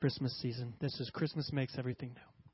Christmas season. This is Christmas Makes Everything New.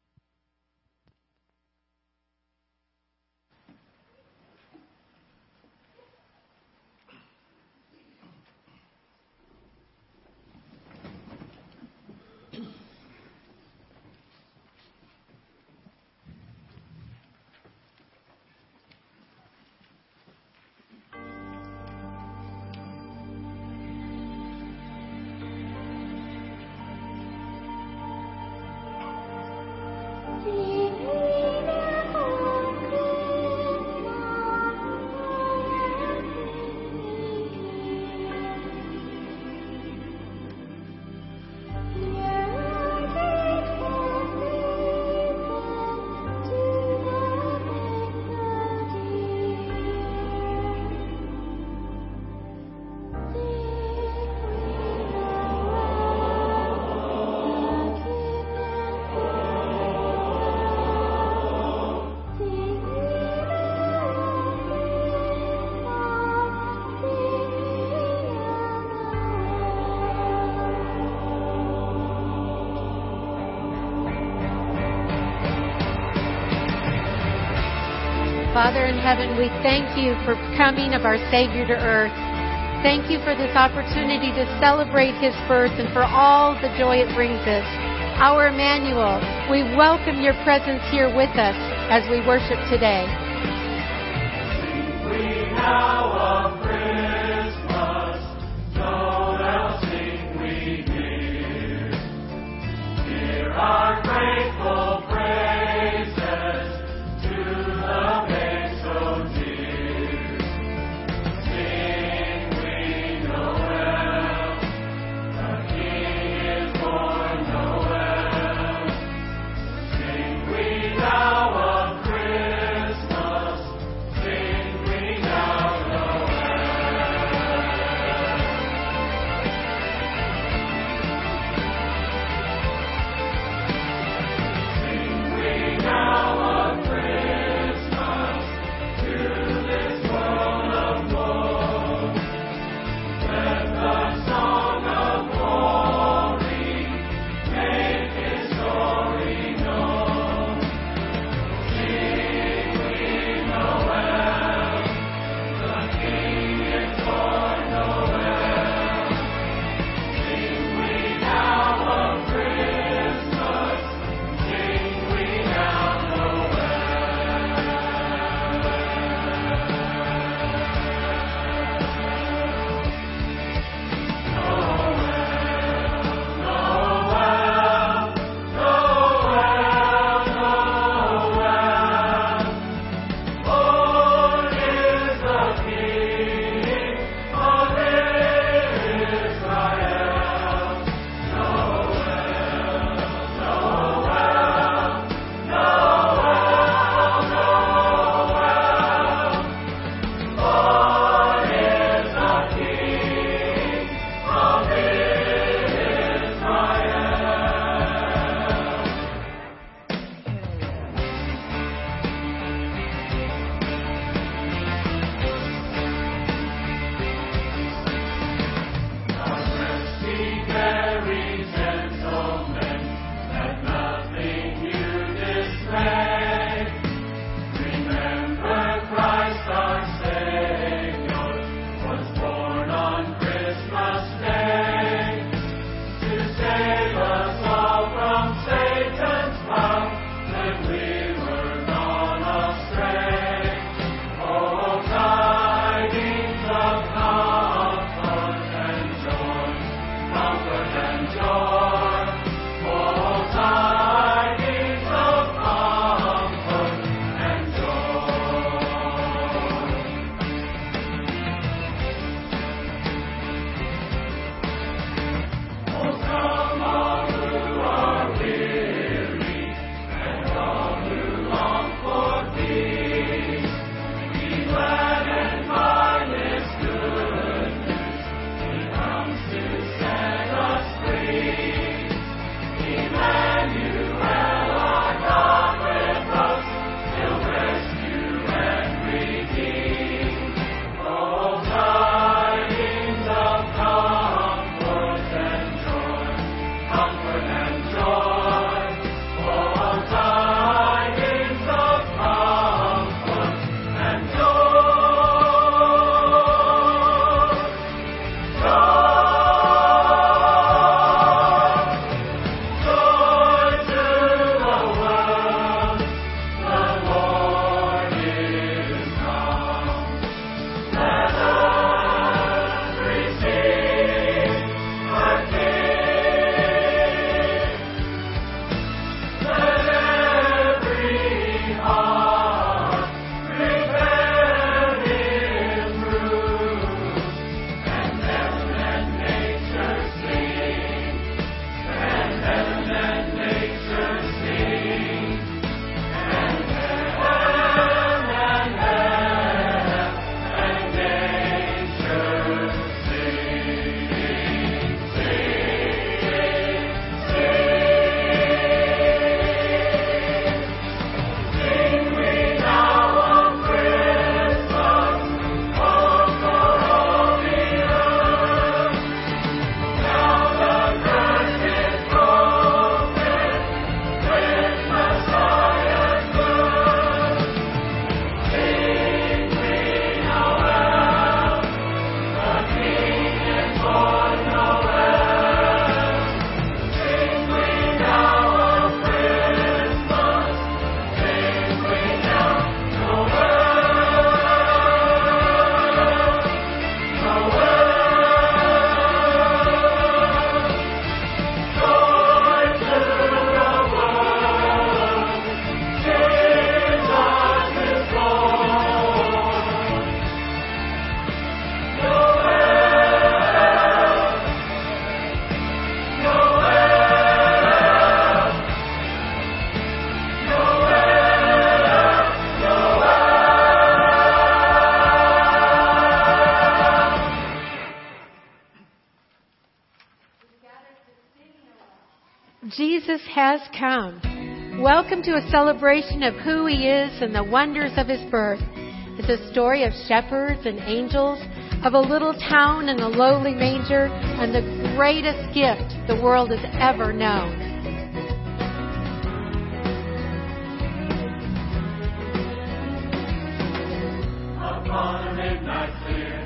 Heaven, we thank you for coming of our Savior to earth. Thank you for this opportunity to celebrate his birth and for all the joy it brings us. Our Emmanuel, we welcome your presence here with us as we worship today. We now Christmas, so else sing we our grateful has come. Welcome to a celebration of who he is and the wonders of his birth. It's a story of shepherds and angels, of a little town and a lowly manger, and the greatest gift the world has ever known. Upon a midnight clear,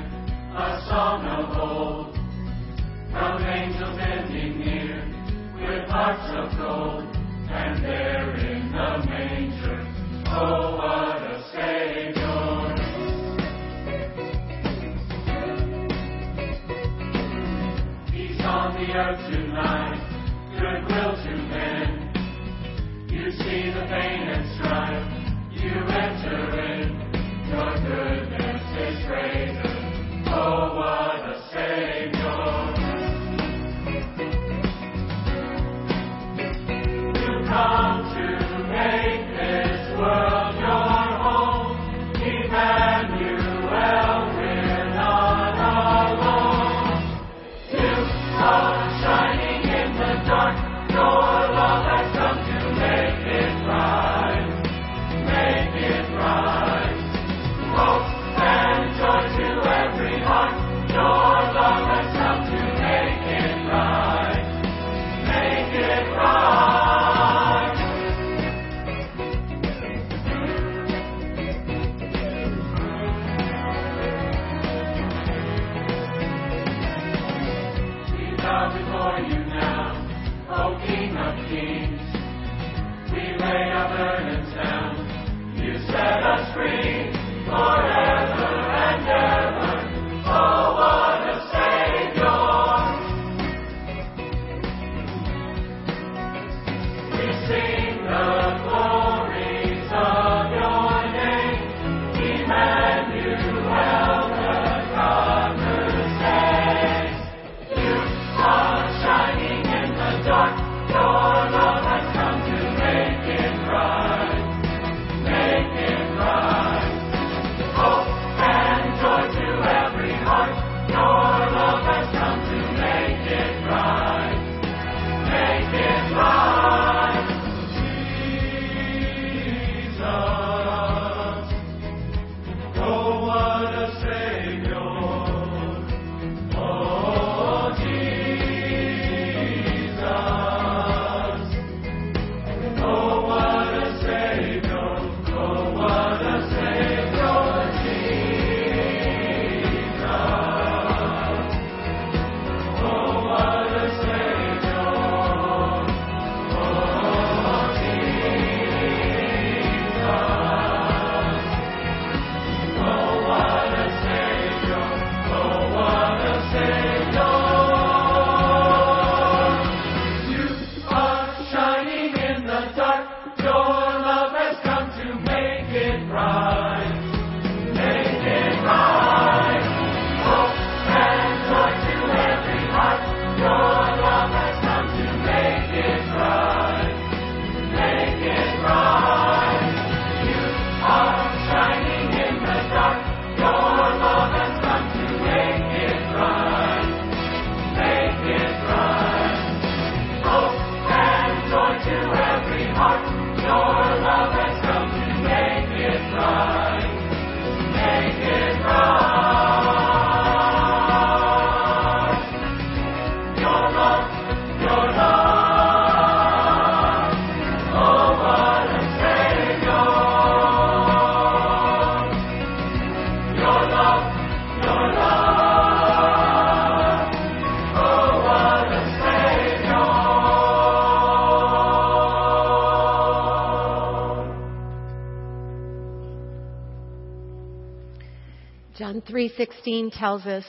a song of old, from angels hearts of gold, and there in the manger, oh what a Savior! He's on the earth tonight, goodwill to men. You see the pain and strife, you enter in. Your goodness is greater. Oh, what a Savior. 3:16 tells us,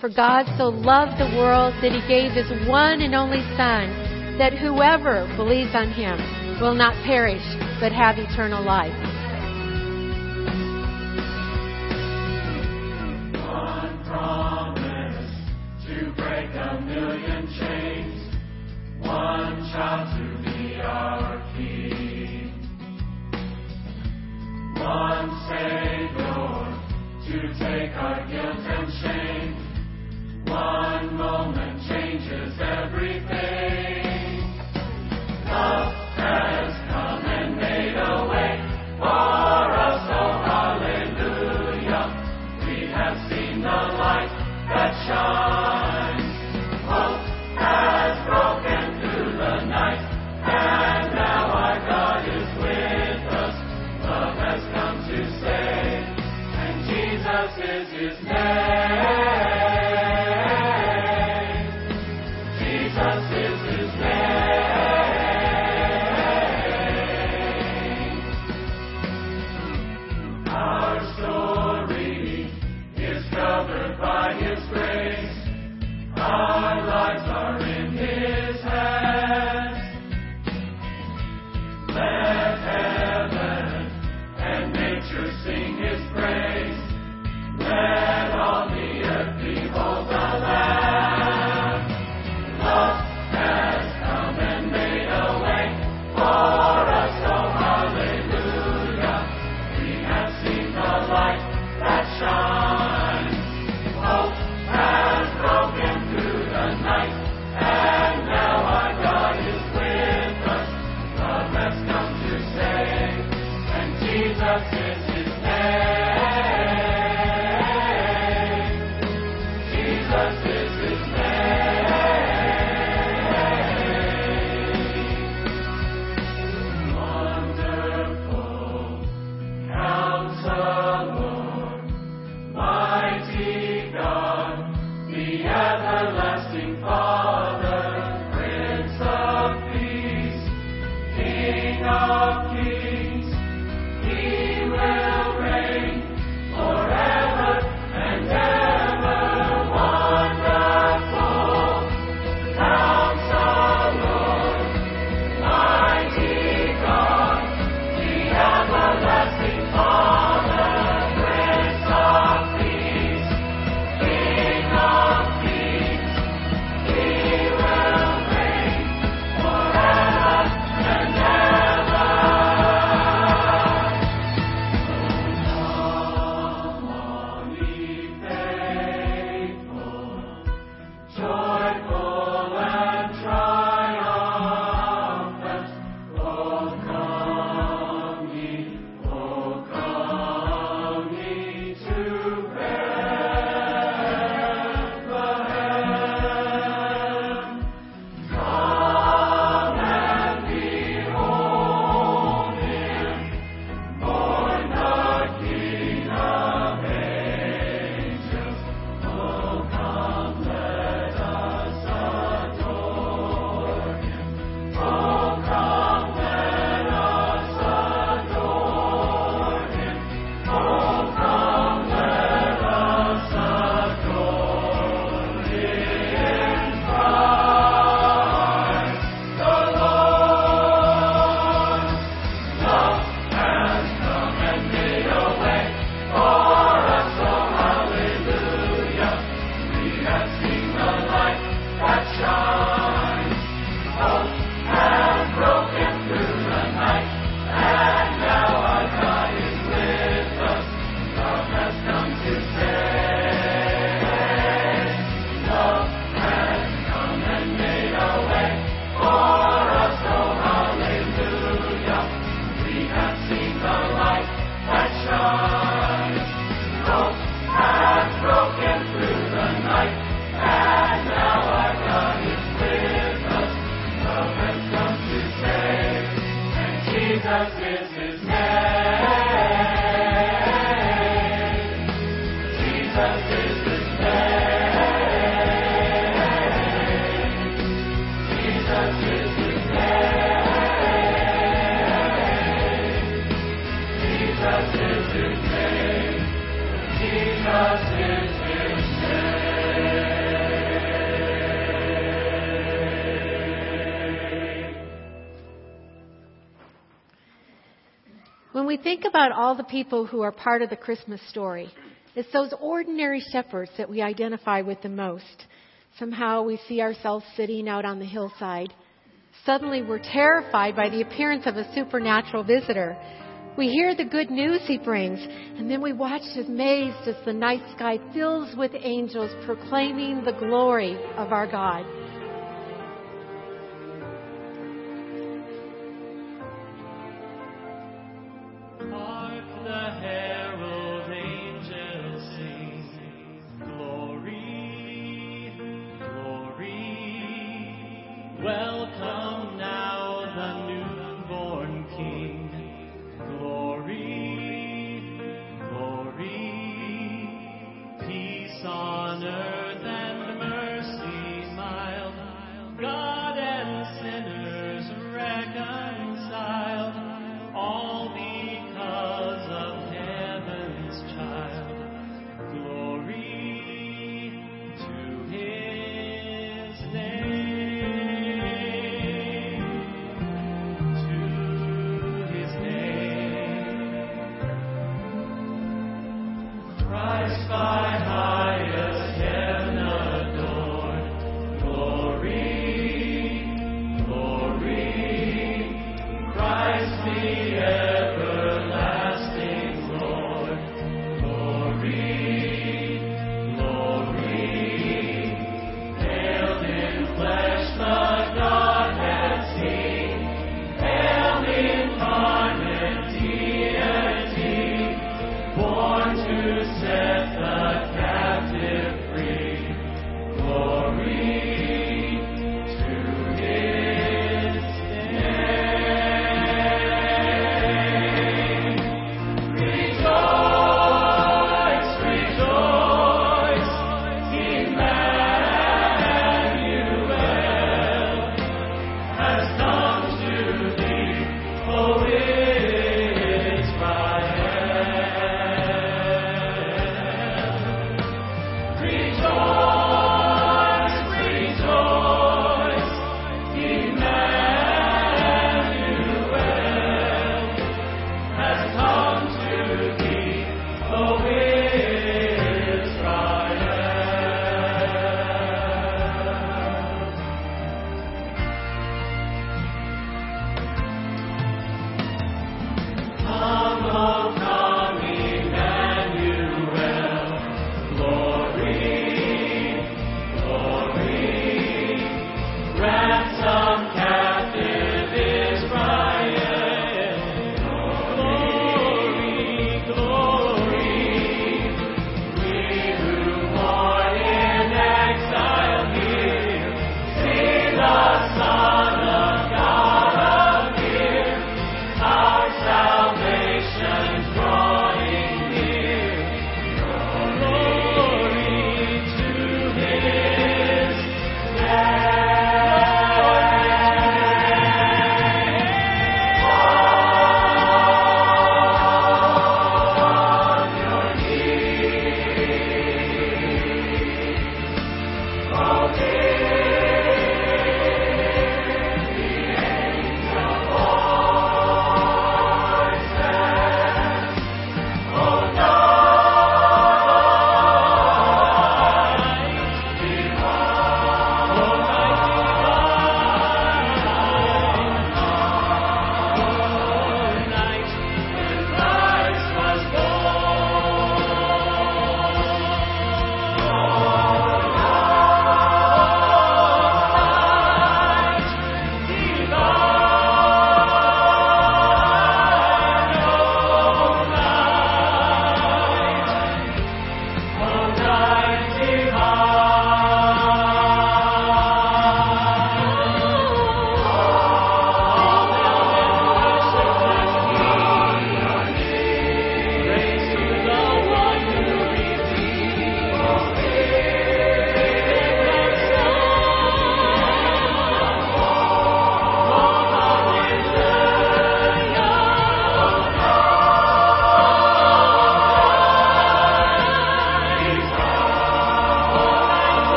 "For God so loved the world that he gave his one and only son, that whoever believes on him will not perish but have eternal life." One promise to break a million chains. One child to take we think about all the people who are part of the Christmas story, it's those ordinary shepherds that we identify with the most. Somehow we see ourselves sitting out on the hillside. Suddenly we're terrified by the appearance of a supernatural visitor. We hear the good news he brings, and then we watch amazed as the night sky fills with angels proclaiming the glory of our God.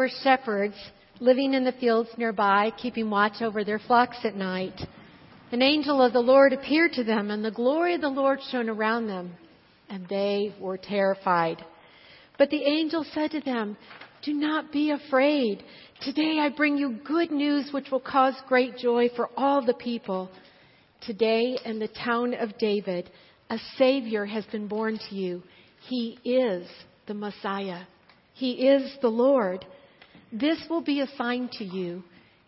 Were shepherds living in the fields nearby, keeping watch over their flocks at night. An angel of the Lord appeared to them, and the glory of the Lord shone around them, and they were terrified. But the angel said to them, Do not be afraid. Today I bring you good news which will cause great joy for all the people. Today in the town of David, a Savior has been born to you. He is the Messiah. He is the Lord. This will be a sign to you.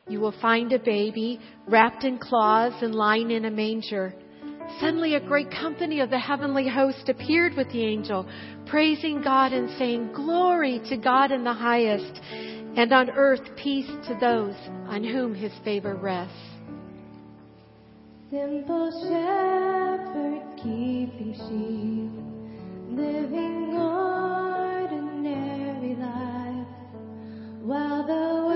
You will find a baby wrapped in cloths and lying in a manger. Suddenly, a great company of the heavenly host appeared with the angel, praising God and saying, Glory to God in the highest, and on earth peace to those on whom his favor rests. Simple shepherd keeping sheep, living ordinary while the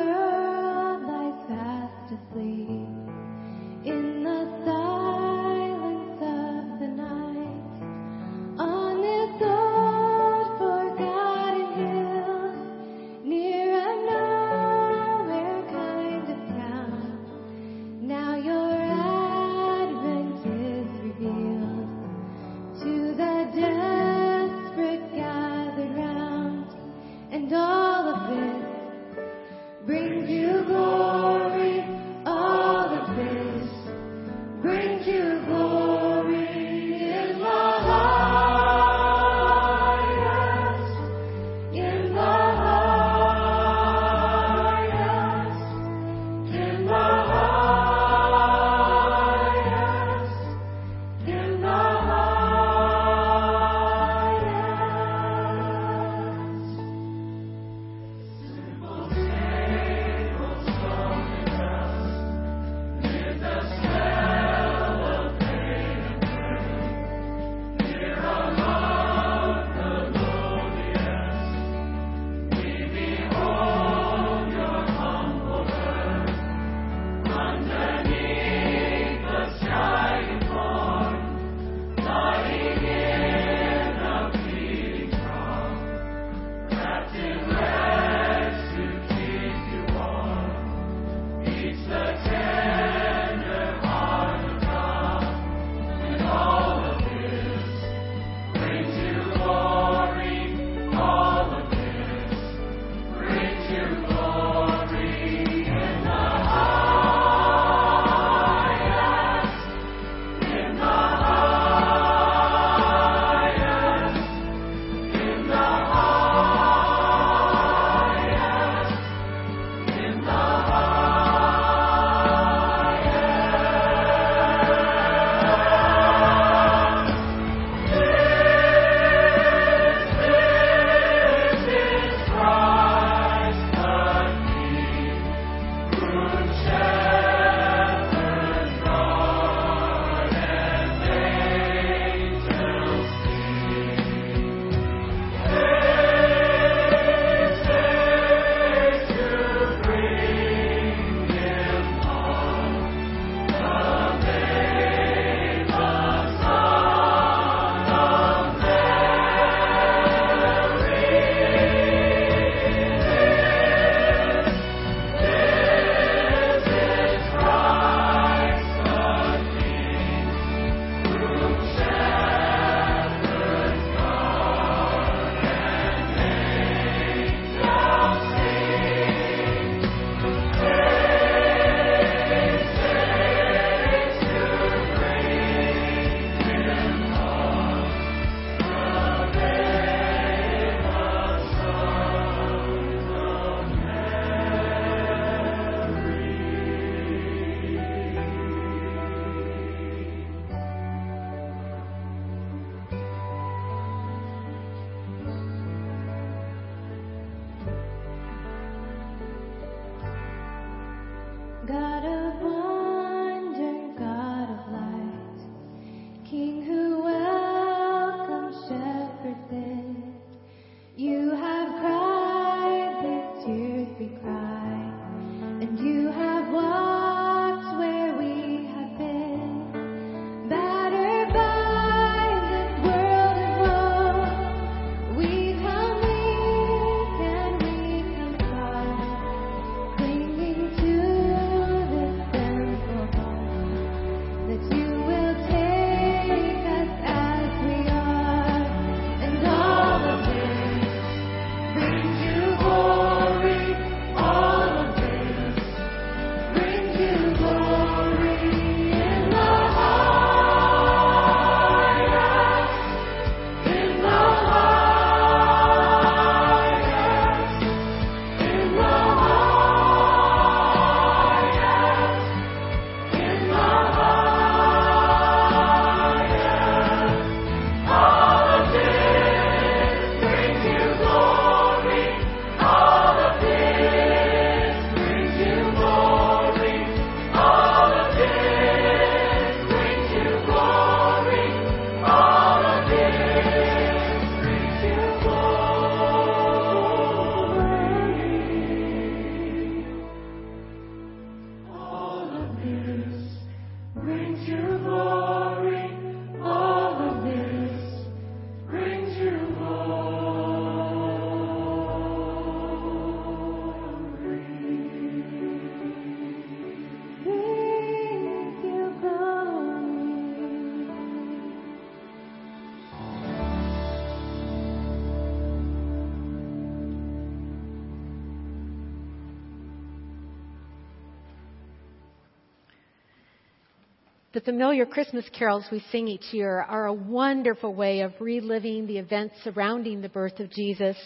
familiar Christmas carols we sing each year are a wonderful way of reliving the events surrounding the birth of Jesus.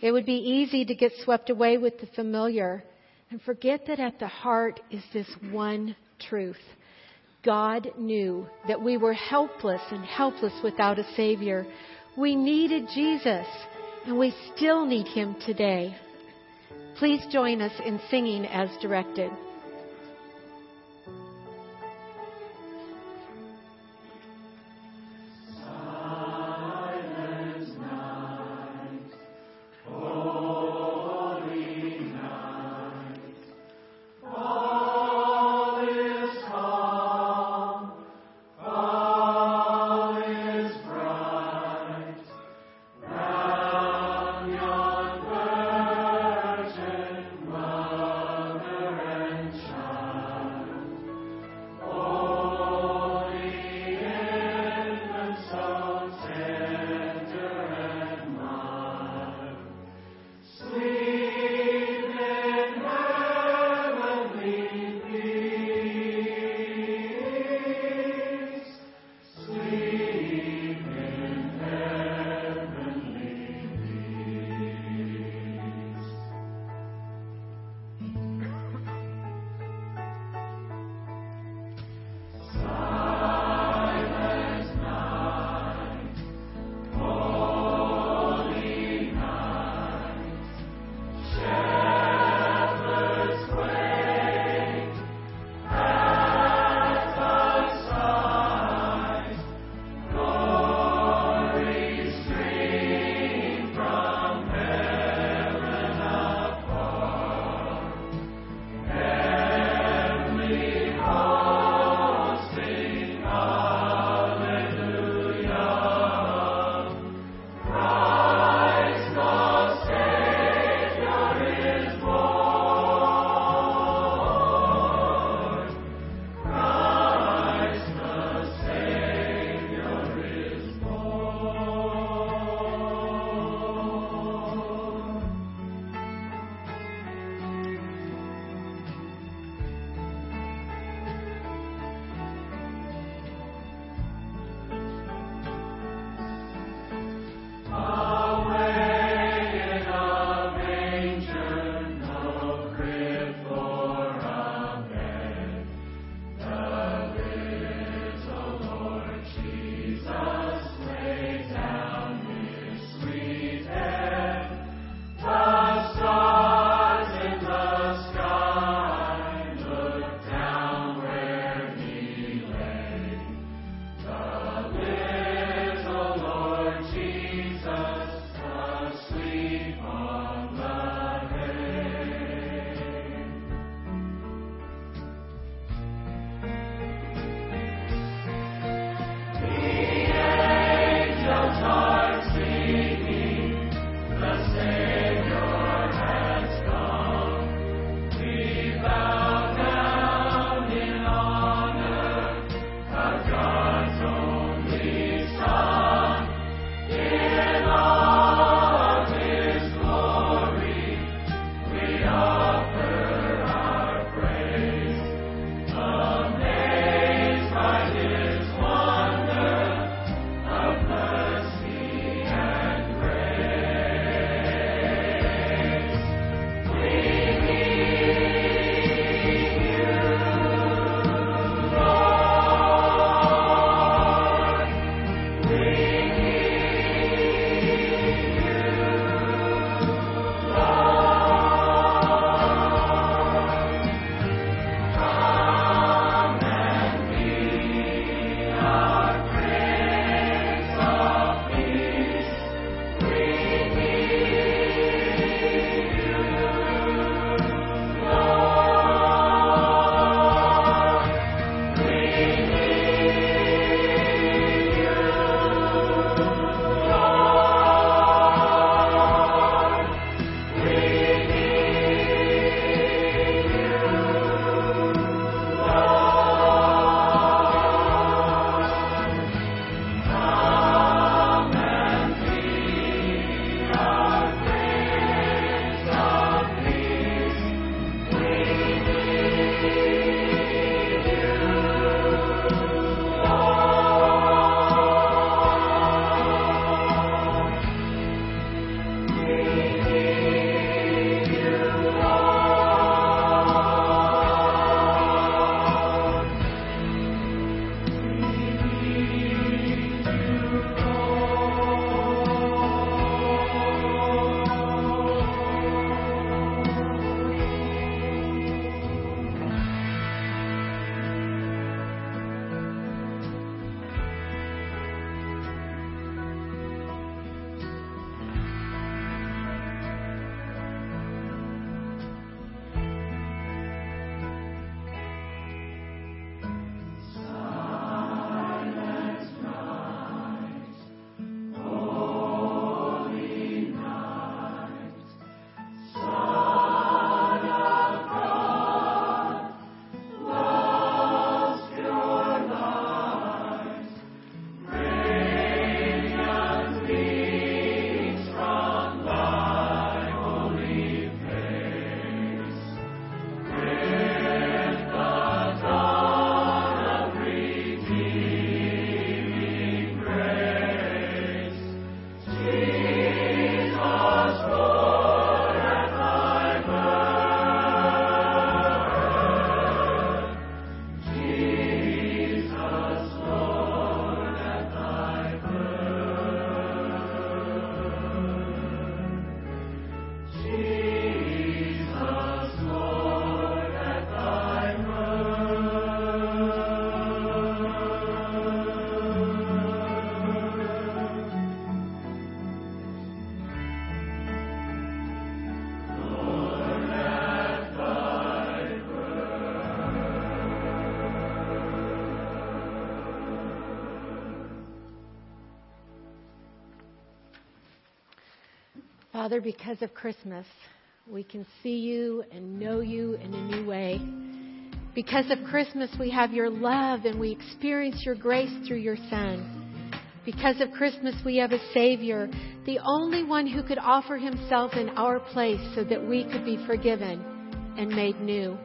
It would be easy to get swept away with the familiar and forget that at the heart is this one truth. God knew that we were helpless and helpless without a Savior. We needed Jesus, and we still need Him today. Please join us in singing as directed. Father, because of Christmas, we can see you and know you in a new way. Because of Christmas, we have your love and we experience your grace through your Son. Because of Christmas, we have a Savior, the only one who could offer himself in our place so that we could be forgiven and made new.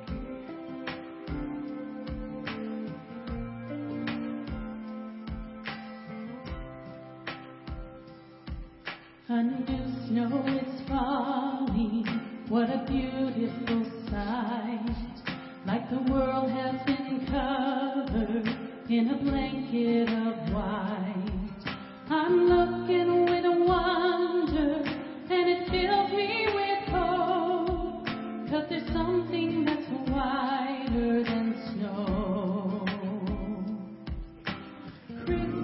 Christmas.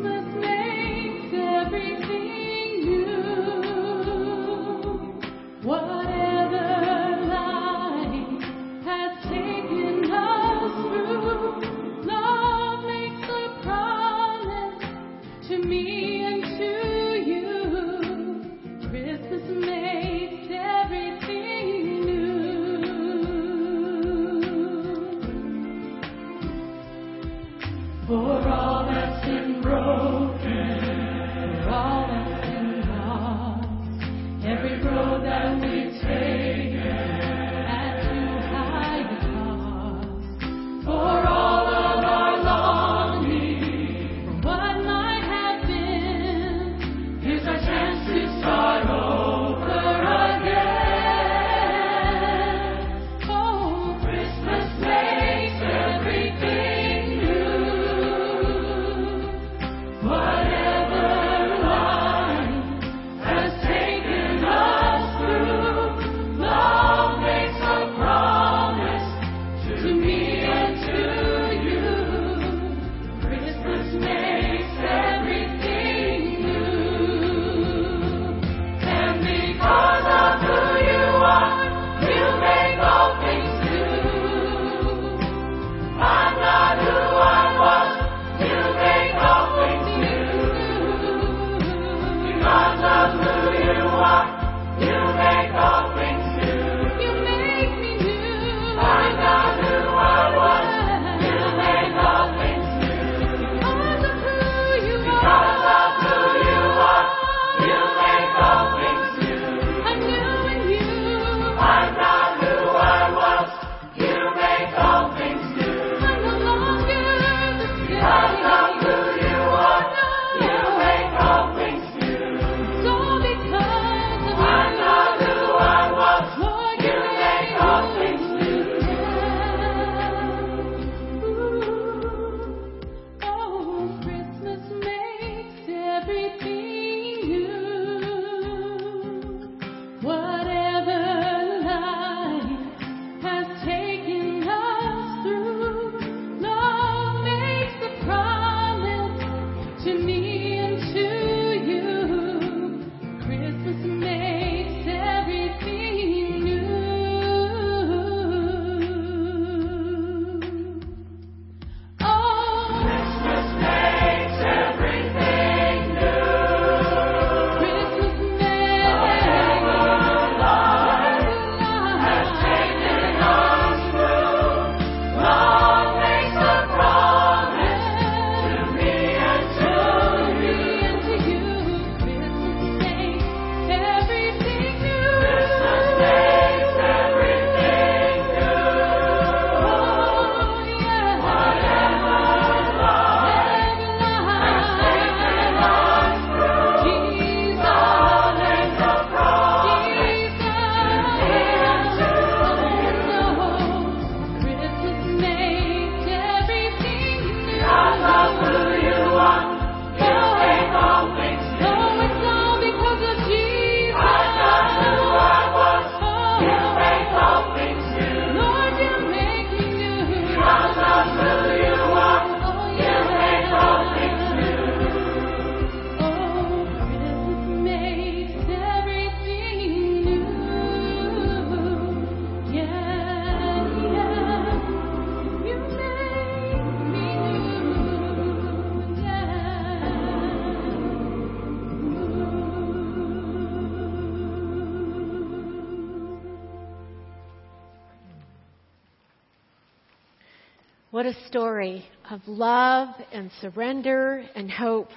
story of love and surrender and hope.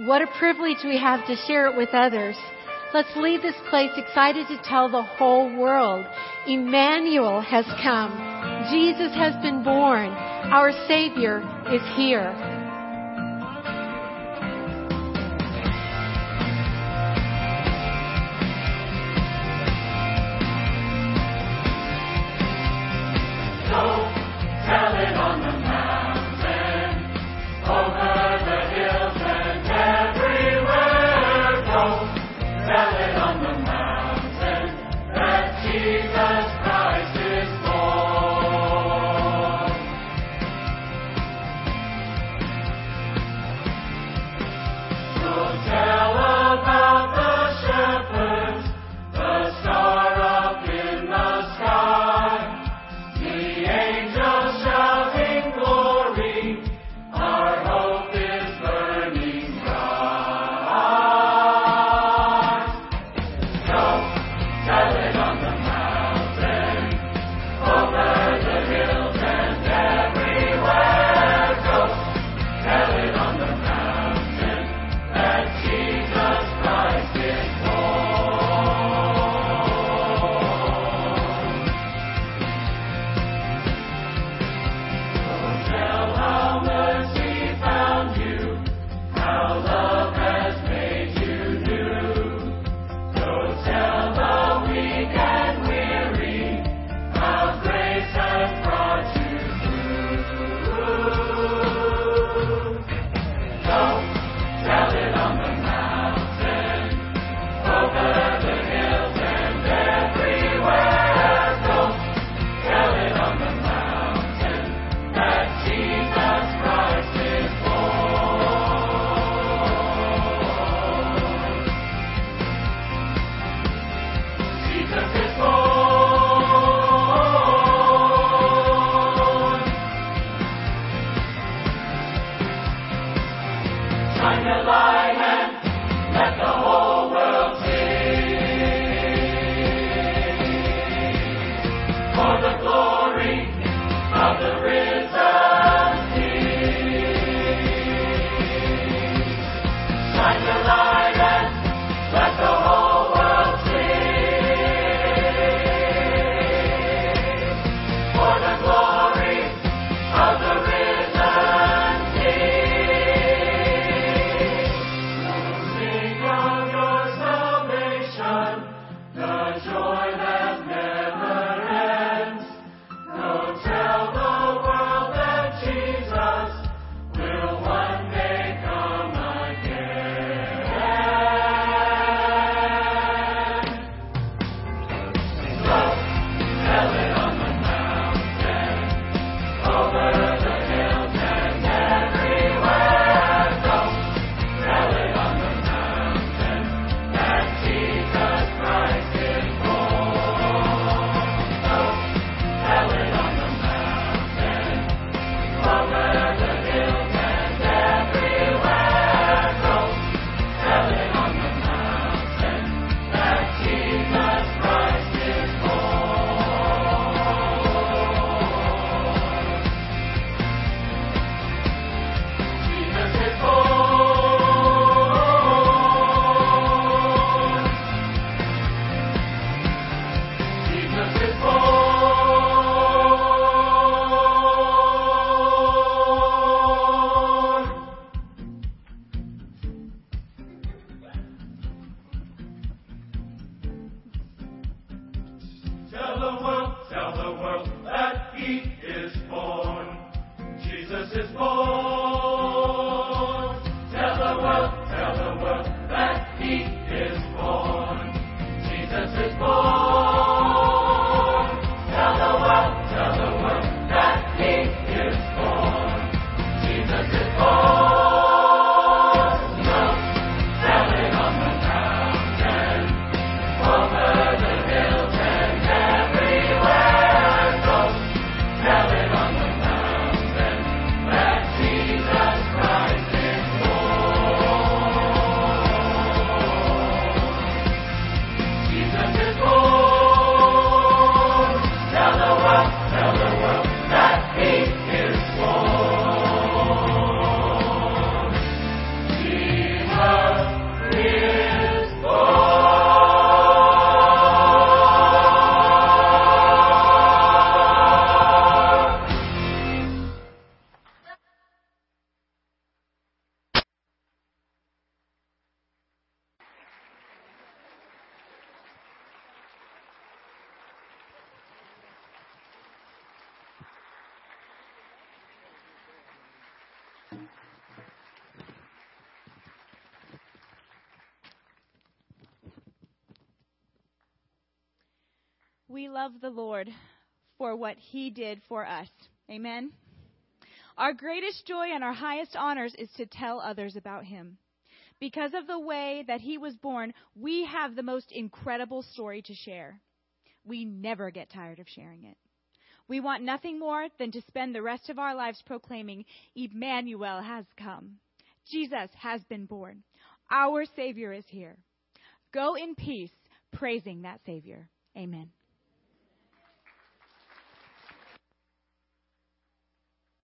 What a privilege we have to share it with others. Let's leave this place excited to tell the whole world Emmanuel has come. Jesus has been born. Our Savior is here. Love the Lord for what he did for us. Amen. Our greatest joy and our highest honors is to tell others about him. Because of the way that he was born, we have the most incredible story to share. We never get tired of sharing it. We want nothing more than to spend the rest of our lives proclaiming, Emmanuel has come. Jesus has been born. Our Savior is here. Go in peace, praising that Savior. Amen.